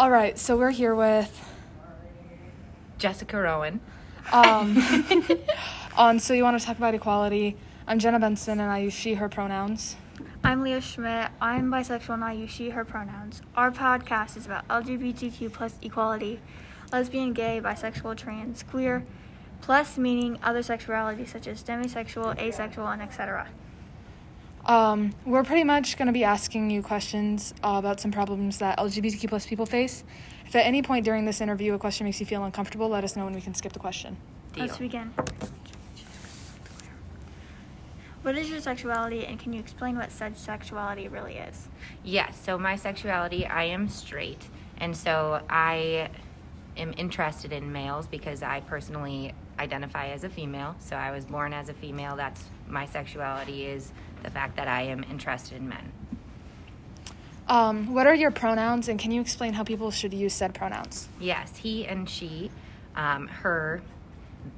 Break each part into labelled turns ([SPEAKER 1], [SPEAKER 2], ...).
[SPEAKER 1] All right, so we're here with
[SPEAKER 2] Jessica Rowan.
[SPEAKER 1] um, on So You Want to Talk About Equality. I'm Jenna Benson and I use she, her pronouns.
[SPEAKER 3] I'm Leah Schmidt. I'm bisexual and I use she, her pronouns. Our podcast is about LGBTQ plus equality, lesbian, gay, bisexual, trans, queer, plus meaning other sexuality such as demisexual, asexual, and etc.
[SPEAKER 1] Um, we're pretty much going to be asking you questions uh, about some problems that LGBTQ plus people face. If at any point during this interview a question makes you feel uncomfortable, let us know and we can skip the question.
[SPEAKER 2] Deal.
[SPEAKER 3] Let's begin. What is your sexuality and can you explain what such sexuality really is?
[SPEAKER 2] Yes, so my sexuality, I am straight. And so I am interested in males because I personally identify as a female. So I was born as a female. That's my sexuality is the fact that I am interested in men.
[SPEAKER 1] Um, what are your pronouns and can you explain how people should use said pronouns?
[SPEAKER 2] Yes, he and she, um, her,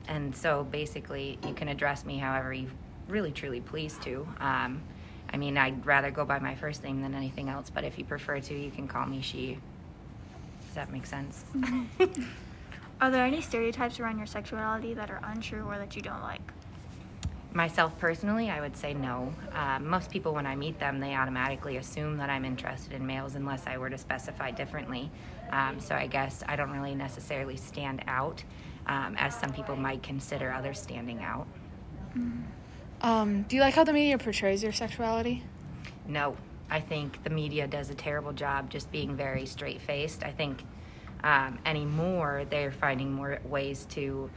[SPEAKER 2] and so basically you can address me however you really truly please to. Um, I mean, I'd rather go by my first name than anything else, but if you prefer to, you can call me she. Does that make sense?
[SPEAKER 3] Are there any stereotypes around your sexuality that are untrue or that you don't like?
[SPEAKER 2] Myself personally, I would say no. Um, most people, when I meet them, they automatically assume that I'm interested in males unless I were to specify differently. Um, so I guess I don't really necessarily stand out um, as some people might consider others standing out.
[SPEAKER 1] Um, do you like how the media portrays your sexuality?
[SPEAKER 2] No, I think the media does a terrible job just being very straight faced. I think um, anymore they're finding more ways to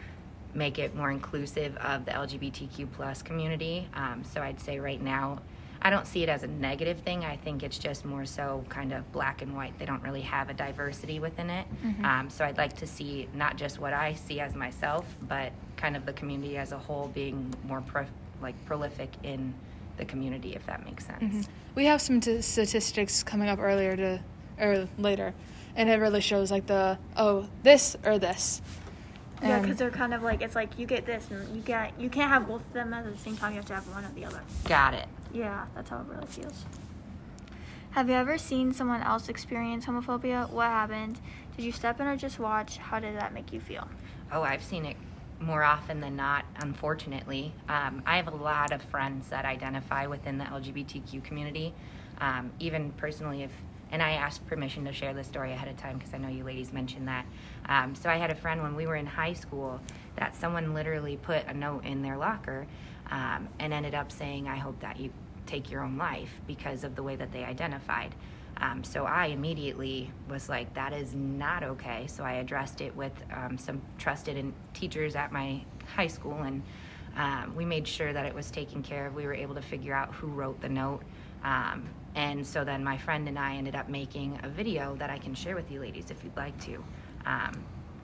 [SPEAKER 2] make it more inclusive of the LGBTQ plus community. Um, so I'd say right now, I don't see it as a negative thing. I think it's just more so kind of black and white. They don't really have a diversity within it. Um, so I'd like to see not just what I see as myself, but kind of the community as a whole being more pro- like prolific in the community, if that makes sense.
[SPEAKER 1] We have some t- statistics coming up earlier to or later, and it really shows like the oh this or this.
[SPEAKER 3] Yeah, because they're kind of like it's like you get this and you get you can't have both of them at the same time. You have to have one or the other.
[SPEAKER 2] Got it.
[SPEAKER 3] Yeah, that's how it really feels. Have you ever seen someone else experience homophobia? What happened? Did you step in or just watch? How did that make you feel?
[SPEAKER 2] Oh, I've seen it more often than not, unfortunately. Um, I have a lot of friends that identify within the LGBTQ community. Um, even personally, if and I asked permission to share this story ahead of time because I know you ladies mentioned that. Um, so I had a friend when we were in high school that someone literally put a note in their locker um, and ended up saying, "I hope that you take your own life" because of the way that they identified. Um, so I immediately was like, that is not okay. So I addressed it with um, some trusted and teachers at my high school, and um, we made sure that it was taken care of. We were able to figure out who wrote the note. Um, and so then my friend and I ended up making a video that I can share with you ladies if you'd like to. Um,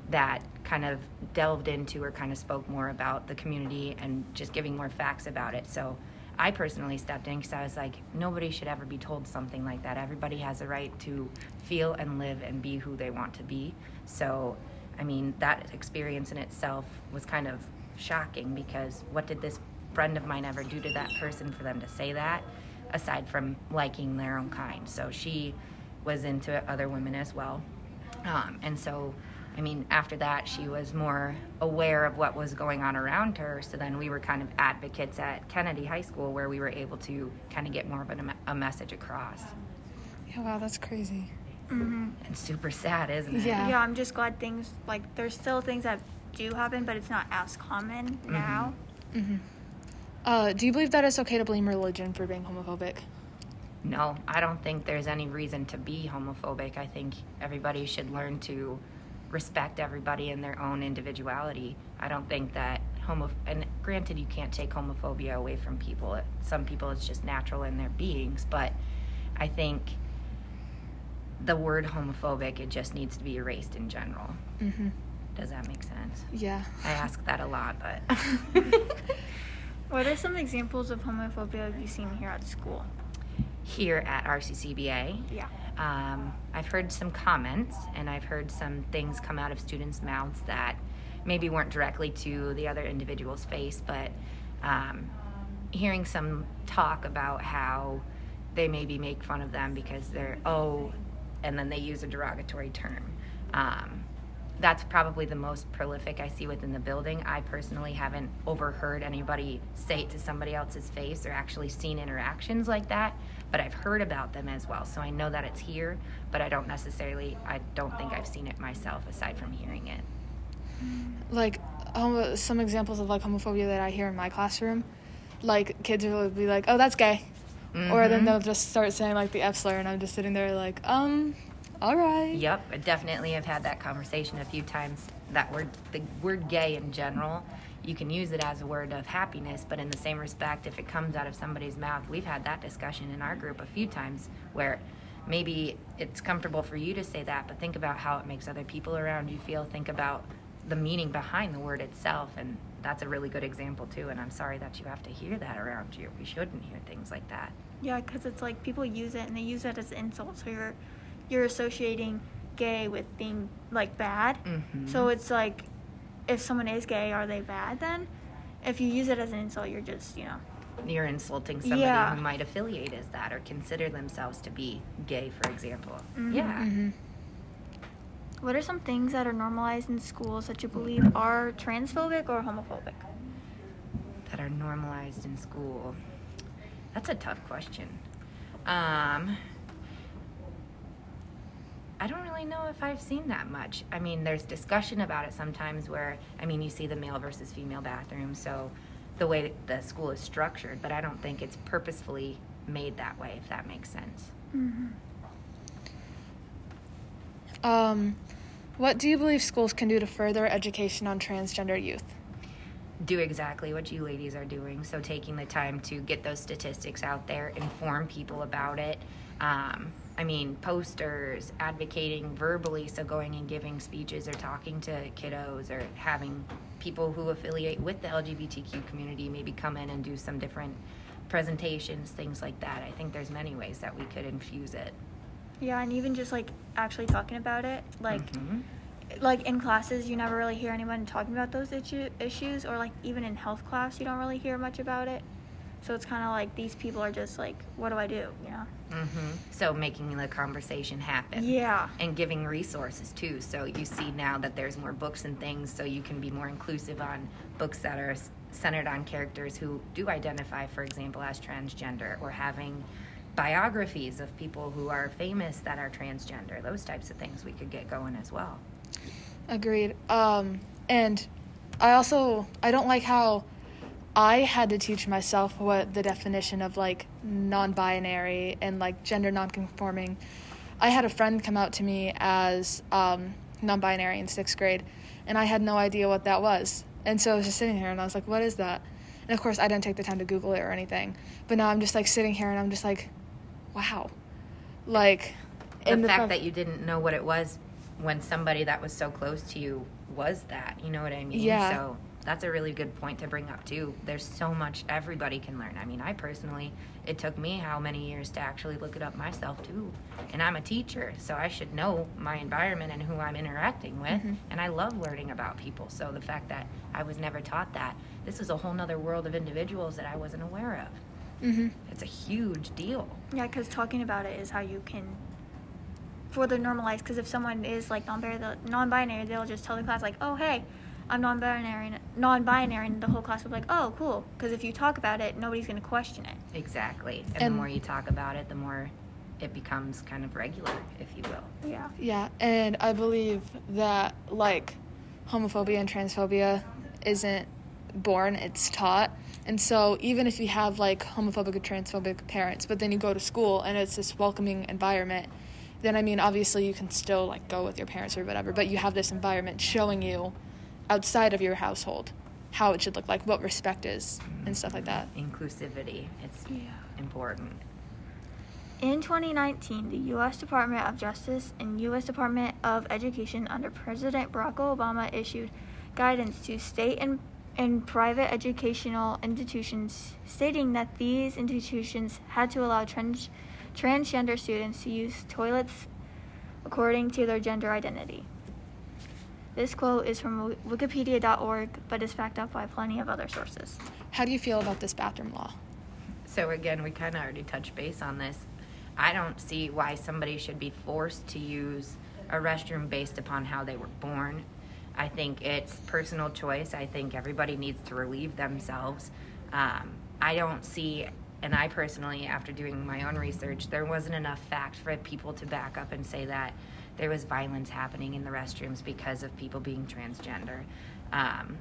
[SPEAKER 2] that kind of delved into or kind of spoke more about the community and just giving more facts about it. So I personally stepped in because I was like, nobody should ever be told something like that. Everybody has a right to feel and live and be who they want to be. So, I mean, that experience in itself was kind of shocking because what did this friend of mine ever do to that person for them to say that, aside from liking their own kind? So she was into other women as well. Um, and so, I mean, after that, she was more aware of what was going on around her. So then we were kind of advocates at Kennedy High School where we were able to kind of get more of a, a message across.
[SPEAKER 1] yeah, wow, that's crazy. Mhm.
[SPEAKER 2] And super sad, isn't it?
[SPEAKER 1] Yeah.
[SPEAKER 3] Yeah, I'm just glad things like there's still things that do happen, but it's not as common now.
[SPEAKER 1] Uh, do you believe that it's okay to blame religion for being homophobic?
[SPEAKER 2] No, I don't think there's any reason to be homophobic. I think everybody should learn to respect everybody in their own individuality. I don't think that homo and granted you can't take homophobia away from people. Some people it's just natural in their beings, but I think the word homophobic it just needs to be erased in general.
[SPEAKER 1] Mm-hmm.
[SPEAKER 2] Does that make sense?
[SPEAKER 1] Yeah.
[SPEAKER 2] I ask that a lot, but
[SPEAKER 3] What are some examples of homophobia you've seen here at school?
[SPEAKER 2] here at RCCBA,
[SPEAKER 3] Yeah.
[SPEAKER 2] um, I've heard some comments and I've heard some things come out of students' mouths that maybe weren't directly to the other individual's face, but um, hearing some talk about how they maybe make fun of them because they're, oh, and then they use a derogatory term. Um, that's probably the most prolific I see within the building. I personally haven't overheard anybody say it to somebody else's face or actually seen interactions like that, but I've heard about them as well. So I know that it's here, but I don't necessarily, I don't think I've seen it myself aside from hearing it.
[SPEAKER 1] Like um, some examples of like homophobia that I hear in my classroom, like kids will be like, "Oh, that's gay," or then
[SPEAKER 2] Mhm.
[SPEAKER 1] they'll just start saying like the F slur, and I'm just sitting there like, um, all right.
[SPEAKER 2] Yep, I definitely have had that conversation a few times. That word, the word gay in general, you can use it as a word of happiness, but in the same respect, if it comes out of somebody's mouth, we've had that discussion in our group a few times where maybe it's comfortable for you to say that, but think about how it makes other people around you feel. Think about the meaning behind the word itself, and that's a really good example too. And I'm sorry that you have to hear that around you. We shouldn't hear things like that.
[SPEAKER 3] Yeah, because it's like people use it and they use it as an insult. So you're you're associating gay with being like bad.
[SPEAKER 2] Mhm.
[SPEAKER 3] So it's like if someone is gay, are they bad then? If you use it as an insult, you're just you know.
[SPEAKER 2] you're insulting somebody
[SPEAKER 3] Yeah.
[SPEAKER 2] who might affiliate as that or consider themselves to be gay, for example.
[SPEAKER 3] Mhm.
[SPEAKER 2] Yeah.
[SPEAKER 1] hmm
[SPEAKER 3] What are some things that are normalized in schools that you believe are transphobic or homophobic?
[SPEAKER 2] That are normalized in school. That's a tough question. Um, I don't really know if I've seen that much. I mean, there's discussion about it sometimes where, I mean, you see the male versus female bathroom, so the way the school is structured, but I don't think it's purposefully made that way, if that makes sense.
[SPEAKER 3] Mm-hmm.
[SPEAKER 1] Um, what do you believe schools can do to further education on transgender youth?
[SPEAKER 2] do exactly what you ladies are doing. So, taking the time to get those statistics out there, inform people about it. Um, I mean, posters, advocating verbally, so going and giving speeches or talking to kiddos or having people who affiliate with the LGBTQ community maybe come in and do some different presentations, things like that. I think there's many ways that we could infuse it.
[SPEAKER 3] Yeah, and even just like actually talking about it, like
[SPEAKER 2] Mhm.
[SPEAKER 3] like in classes, you never really hear anyone talking about those issue, issues, or like even in health class, you don't really hear much about it. So it's kind of like these people are just like, what do I do? You know?
[SPEAKER 2] Mhm. So, making the conversation happen.
[SPEAKER 3] Yeah.
[SPEAKER 2] and giving resources too. So you see now that there's more books and things, so you can be more inclusive on books that are centered on characters who do identify, for example, as transgender, or having biographies of people who are famous that are transgender. Those types of things we could get going as well.
[SPEAKER 1] Agreed. Um, and I also I don't like how I had to teach myself what the definition of like non-binary and like gender non-conforming. I had a friend come out to me as um, non-binary in sixth grade, and I had no idea what that was. And so I was just sitting here, and I was like, "What is that?" And of course, I didn't take the time to Google it or anything. But now I'm just like sitting here, and I'm just like, "Wow!" Like,
[SPEAKER 2] The fact that you didn't know what it was when somebody that was so close to you was that, you know what I mean?
[SPEAKER 1] Yeah.
[SPEAKER 2] So that's a really good point to bring up too. There's so much everybody can learn. I mean, I personally, it took me how many years to actually look it up myself too. And I'm a teacher, so I should know my environment and who I'm interacting with.
[SPEAKER 1] Mhm.
[SPEAKER 2] And I love learning about people. So the fact that I was never taught that, this is a whole nother world of individuals that I wasn't aware of.
[SPEAKER 1] hmm
[SPEAKER 2] It's a huge deal.
[SPEAKER 3] Yeah, because talking about it is how you can further normalize. Because if someone is like non-binary, non-binary, they'll just tell the class like, "Oh, hey, I'm non-binary," and non-binary, and the whole class will be like, "Oh, cool." Because if you talk about it, nobody's gonna question it.
[SPEAKER 2] Exactly. And,
[SPEAKER 1] And-
[SPEAKER 2] the more you talk about it, the more it becomes kind of regular, if you will.
[SPEAKER 3] Yeah.
[SPEAKER 1] Yeah, and I believe that like homophobia and transphobia isn't born, it's taught. And so even if you have like homophobic or transphobic parents, but then you go to school and it's this welcoming environment, then I mean obviously you can still like go with your parents or whatever, but you have this environment showing you outside of your household how it should look like, what respect is and stuff like that.
[SPEAKER 2] Inclusivity, it's
[SPEAKER 3] Yeah.
[SPEAKER 2] important.
[SPEAKER 3] In 2019, the U.S. Department of Justice and U.S. Department of Education under President Barack Obama issued guidance to state and, and private educational institutions stating that these institutions had to allow trans, transgender students to use toilets according to their gender identity. This quote is from wikipedia.org but is backed up by plenty of other sources.
[SPEAKER 1] How do you feel about this bathroom law?
[SPEAKER 2] So again, we kind of already touched base on this. I don't see why somebody should be forced to use a restroom based upon how they were born. I think it's personal choice. I think everybody needs to relieve themselves. Um, I don't see, and I personally, after doing my own research, there wasn't enough fact for people to back up and say that there was violence happening in the restrooms because of people being transgender. Um,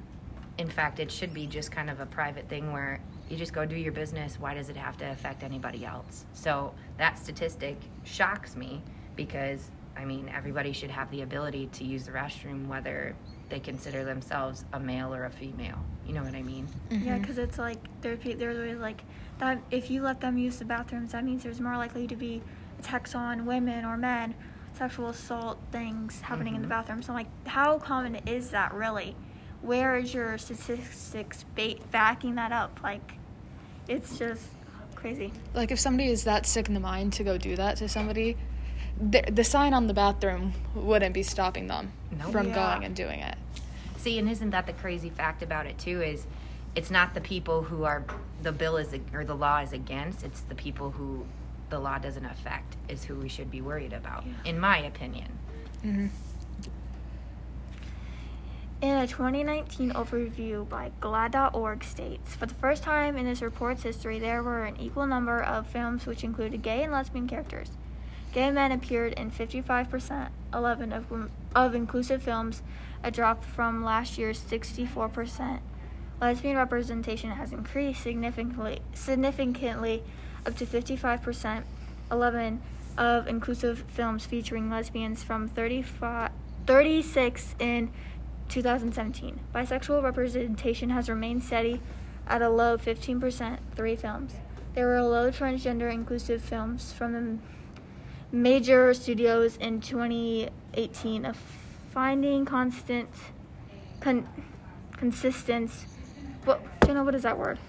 [SPEAKER 2] in fact, it should be just kind of a private thing where you just go do your business. Why does it have to affect anybody else? So that statistic shocks me because, I mean, everybody should have the ability to use the restroom whether they consider themselves a male or a female. You know what I mean?
[SPEAKER 3] Yeah, because it's like there, there's always like that. If you let them use the bathrooms, that means there's more likely to be attacks on women or men, sexual assault things happening in the
[SPEAKER 2] Mhm.
[SPEAKER 3] bathroom. So I'm like, how common is that really? Where is your statistics ba- backing that up? Like, it's just crazy.
[SPEAKER 1] Like if somebody is that sick in the mind to go do that to somebody, the, the sign on the bathroom wouldn't be stopping them
[SPEAKER 2] Nope.
[SPEAKER 1] from
[SPEAKER 3] Yeah.
[SPEAKER 1] going and doing it.
[SPEAKER 2] See, and isn't that the crazy fact about it too? Is it's not the people who are the bill is or the law is against. It's the people who the law doesn't affect is who we should be worried about,
[SPEAKER 3] Yeah.
[SPEAKER 2] in my opinion.
[SPEAKER 1] hmm
[SPEAKER 3] In a 2019 overview by GLAAD.org states, for the first time in this report's history, there were an equal number of films which included gay and lesbian characters. Gay men appeared in 55%, 11 of, of inclusive films, a drop from last year's 64%. Lesbian representation has increased significantly, significantly up to 55%, 11 of inclusive films featuring lesbians from 35, 36 in 2017. Bisexual representation has remained steady at a low 15%, three films. There were low transgender inclusive films from the major studios in 2018 of finding constant con, consistence what Jenna, what is that word?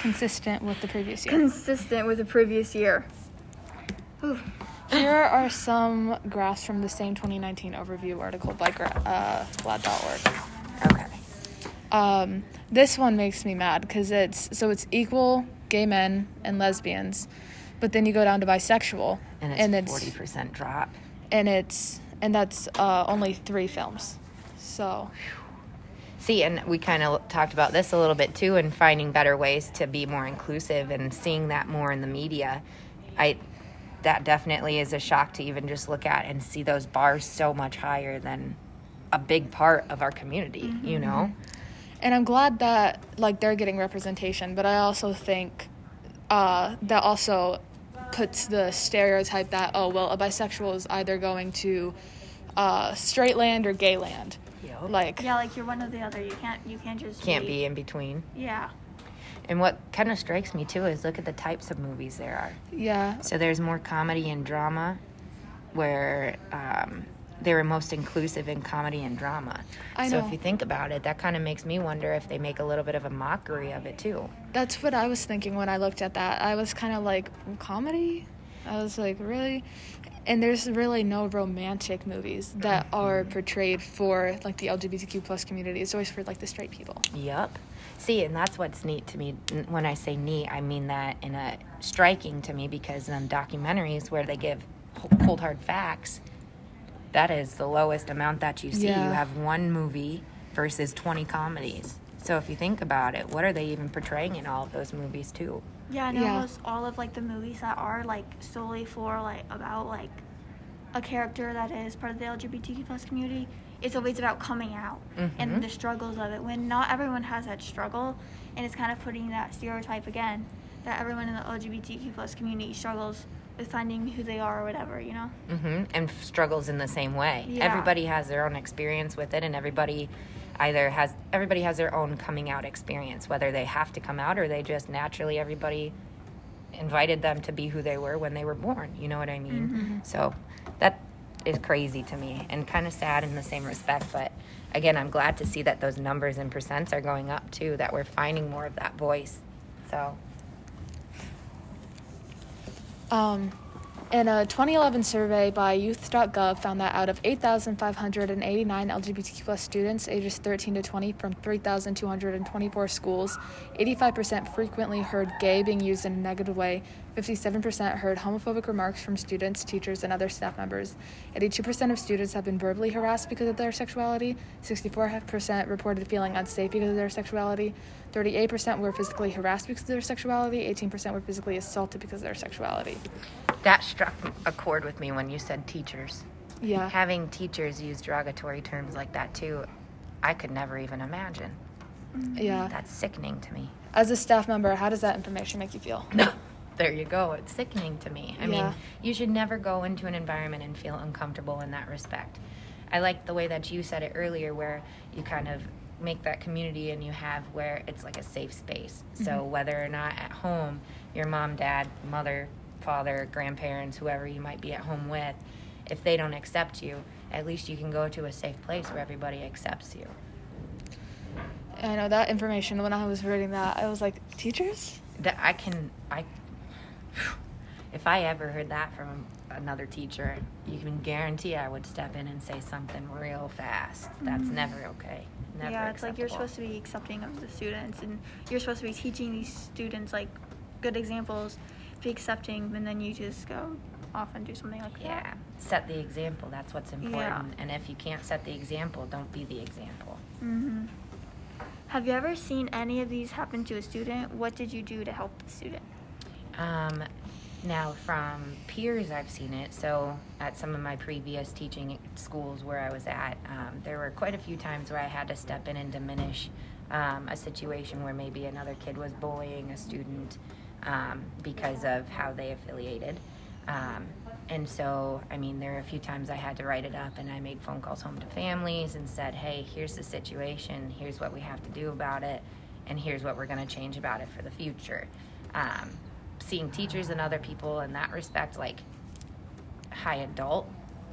[SPEAKER 1] Consistent with the previous year.
[SPEAKER 3] Consistent with the previous year. Ooh.
[SPEAKER 1] Here are some graphs from the same 2019 overview article by gra- uh, GLAAD.org.
[SPEAKER 2] Okay.
[SPEAKER 1] Um, this one makes me mad because it's so it's equal gay men and lesbians, but then you go down to bisexual,
[SPEAKER 2] And it's forty percent drop.
[SPEAKER 1] and it's and that's uh, only three films. So
[SPEAKER 2] See, and we kind of talked about this a little bit too, and finding better ways to be more inclusive and seeing that more in the media. I that definitely is a shock to even just look at and see those bars so much higher than a big part of our community. You know.
[SPEAKER 1] and I'm glad that like they're getting representation, but I also think uh, that also puts the stereotype that oh well a bisexual is either going to uh, straight land or gay land.
[SPEAKER 2] Yep.
[SPEAKER 1] Like
[SPEAKER 3] Yeah, like you're one or the other. You can't you can't just
[SPEAKER 2] Can't be in between.
[SPEAKER 3] Yeah.
[SPEAKER 2] And what kind of strikes me too is look at the types of movies there are.
[SPEAKER 1] yeah,
[SPEAKER 2] So there's more comedy and drama, where um, they were most inclusive in comedy and drama.
[SPEAKER 1] I
[SPEAKER 2] so
[SPEAKER 1] know.
[SPEAKER 2] if you think about it, that kind of makes me wonder if they make a little bit of a mockery of it too.
[SPEAKER 1] That's what I was thinking when I looked at that. I was kind of like, comedy? I was like, really? And there's really no romantic movies that mm-hmm. are portrayed for like the LGBTQ plus community. It's always for like the straight people.
[SPEAKER 2] Yup. See, and that's what's neat to me. When I say neat, I mean that in a striking to me because them documentaries where they give cold hard facts, that is the lowest amount that you see.
[SPEAKER 1] Yeah.
[SPEAKER 2] You have one movie versus 20 comedies. So if you think about it, what are they even portraying in all of those movies too?
[SPEAKER 3] Yeah, and
[SPEAKER 1] Yeah.
[SPEAKER 3] almost all of like the movies that are like solely for like about like a character that is part of the LGBTQ plus community, it's always about coming out
[SPEAKER 2] Mhm.
[SPEAKER 3] and the struggles of it. When not everyone has that struggle, and it's kind of putting that stereotype again that everyone in the LGBTQ plus community struggles with finding who they are or whatever, you know.
[SPEAKER 2] hmm and struggles in the same way.
[SPEAKER 3] Yeah.
[SPEAKER 2] Everybody has their own experience with it, and everybody either has everybody has their own coming out experience, whether they have to come out or they just naturally everybody invited them to be who they were when they were born. You know what I mean? So that is crazy to me and kind of sad in the same respect. But again, I'm glad to see that those numbers and percents are going up too. That we're finding more of that voice. So
[SPEAKER 1] Um, and a 2011 survey by youth.gov found that out of 8,589 LGBTQ plus students ages 13 to 20 from 3,224 schools, 85% frequently heard gay being used in a negative way, 57% heard homophobic remarks from students, teachers, and other staff members. 82% of students have been verbally harassed because of their sexuality. 64% reported feeling unsafe because of their sexuality. 38% were physically harassed because of their sexuality. 18% were physically assaulted because of their sexuality.
[SPEAKER 2] That struck a chord with me when you said teachers.
[SPEAKER 1] Yeah.
[SPEAKER 2] Having teachers use derogatory terms like that too, I could never even imagine.
[SPEAKER 1] Yeah.
[SPEAKER 2] That's sickening to me.
[SPEAKER 1] As a staff member, how does that information make you feel?
[SPEAKER 2] There you go. It's sickening to me. I
[SPEAKER 1] Yeah.
[SPEAKER 2] mean, you should never go into an environment and feel uncomfortable in that respect. I like the way that you said it earlier, where you kind of make that community and you have where it's like a safe space. So,
[SPEAKER 1] Mhm.
[SPEAKER 2] whether or not at home, your mom, dad, mother, father, grandparents, whoever you might be at home with, if they don't accept you, at least you can go to a safe place where everybody accepts you.
[SPEAKER 1] I know that information, when I was reading that, I was like, teachers?
[SPEAKER 2] that I can I if I ever heard that from another teacher, you can guarantee I would step in and say something real fast. That's
[SPEAKER 3] Mhm.
[SPEAKER 2] never okay. Never
[SPEAKER 3] yeah, it's like you're supposed to be accepting of the students, and you're supposed to be teaching these students like good examples, be accepting, and then you just go off and do something like
[SPEAKER 2] Yeah,
[SPEAKER 3] that.
[SPEAKER 2] set the example. That's what's important.
[SPEAKER 3] Yeah.
[SPEAKER 2] And if you can't set the example, don't be the example.
[SPEAKER 3] hmm Have you ever seen any of these happen to a student? What did you do to help the student?
[SPEAKER 2] Um, now, from peers, I've seen it. So, at some of my previous teaching schools where I was at, um, there were quite a few times where I had to step in and diminish um, a situation where maybe another kid was bullying a student um, because of how they affiliated. Um, and so, I mean, there were a few times I had to write it up, and I made phone calls home to families and said, hey, here's the situation, here's what we have to do about it, and here's what we're going to change about it for the future. Um, seeing teachers and other people in that respect, like high adult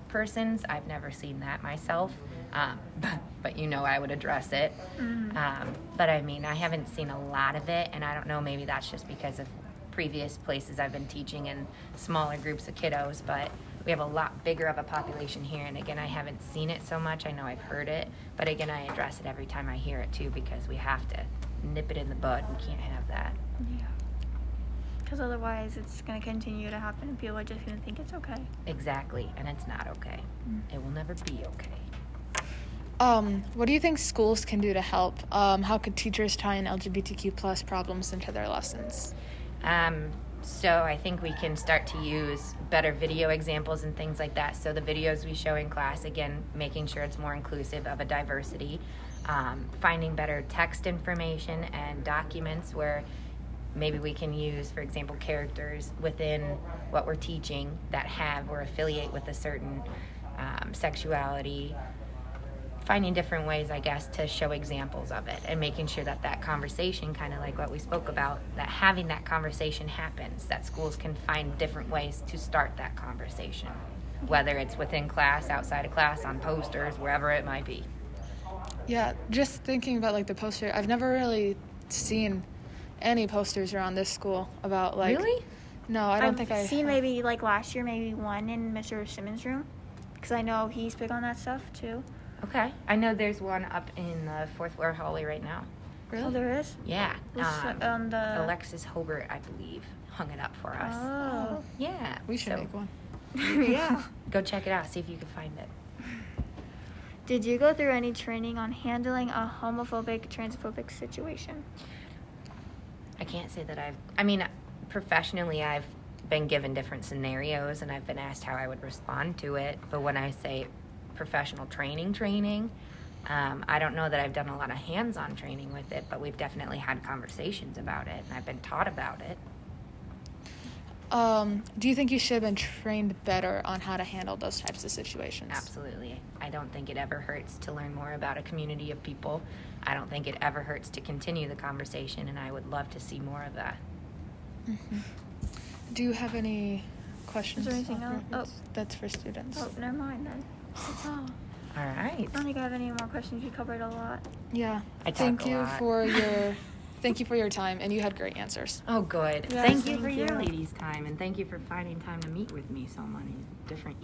[SPEAKER 2] persons, I've never seen that myself. Um, but, but you know, I would address it.
[SPEAKER 3] Mhm.
[SPEAKER 2] Um, but I mean, I haven't seen a lot of it, and I don't know, maybe that's just because of previous places I've been teaching in smaller groups of kiddos, but we have a lot bigger of a population here. And again, I haven't seen it so much. I know I've heard it, but again, I address it every time I hear it too because we have to nip it in the bud. We can't have that.
[SPEAKER 3] Yeah. Because otherwise, it's going to continue to happen, and people are just going to think it's okay.
[SPEAKER 2] Exactly, and it's not okay.
[SPEAKER 3] Mm.
[SPEAKER 2] It will never be okay.
[SPEAKER 1] Um, what do you think schools can do to help? Um, how could teachers tie in LGBTQ plus problems into their lessons?
[SPEAKER 2] Um, so I think we can start to use better video examples and things like that. So the videos we show in class, again, making sure it's more inclusive of a diversity, um, finding better text information and documents where maybe we can use, for example, characters within what we're teaching that have or affiliate with a certain um, sexuality finding different ways, I guess, to show examples of it and making sure that that conversation, kind of like what we spoke about, that having that conversation happens, that schools can find different ways to start that conversation, whether it's within class, outside of class, on posters, wherever it might be.
[SPEAKER 1] Yeah, just thinking about like the poster, I've never really seen any posters around this school about like.
[SPEAKER 2] really?
[SPEAKER 1] No, I don't think
[SPEAKER 3] I've
[SPEAKER 1] think I
[SPEAKER 3] seen
[SPEAKER 1] have.
[SPEAKER 3] maybe like last year, maybe one in Mr. Simmons' room, because I know he's big on that stuff too.
[SPEAKER 2] Okay. I know there's one up in the fourth floor hallway right now.
[SPEAKER 1] Really?
[SPEAKER 3] Oh, there is.
[SPEAKER 2] Yeah.
[SPEAKER 3] This,
[SPEAKER 2] Um,
[SPEAKER 3] um, the
[SPEAKER 2] Alexis Hobart, I believe, hung it up for us.
[SPEAKER 3] Oh.
[SPEAKER 2] Yeah.
[SPEAKER 1] We should
[SPEAKER 2] so
[SPEAKER 1] make one.
[SPEAKER 3] yeah.
[SPEAKER 2] Go check it out. See if you can find it.
[SPEAKER 3] Did you go through any training on handling a homophobic, transphobic situation?
[SPEAKER 2] I can't say that I've. I mean, professionally, I've been given different scenarios and I've been asked how I would respond to it. But when I say professional training, training, um, I don't know that I've done a lot of hands on training with it, but we've definitely had conversations about it and I've been taught about it.
[SPEAKER 1] Um, do you think you should have been trained better on how to handle those types of situations?
[SPEAKER 2] Absolutely. I don't think it ever hurts to learn more about a community of people. I don't think it ever hurts to continue the conversation, and I would love to see more of that.
[SPEAKER 1] Mhm. Do you have any questions?
[SPEAKER 3] anything else?
[SPEAKER 1] that's, that's for students.
[SPEAKER 3] Oh, never mind then. That's all.
[SPEAKER 2] All right.
[SPEAKER 3] I don't think I have any more questions. We covered a lot.
[SPEAKER 1] Yeah.
[SPEAKER 2] I talk
[SPEAKER 1] thank
[SPEAKER 2] a
[SPEAKER 1] you
[SPEAKER 2] lot.
[SPEAKER 1] for your thank you for your time and you had great answers.
[SPEAKER 2] Oh, good.
[SPEAKER 3] Yes,
[SPEAKER 2] thank you
[SPEAKER 3] thank
[SPEAKER 2] for your ladies' time, and thank you for finding time to meet with me so many different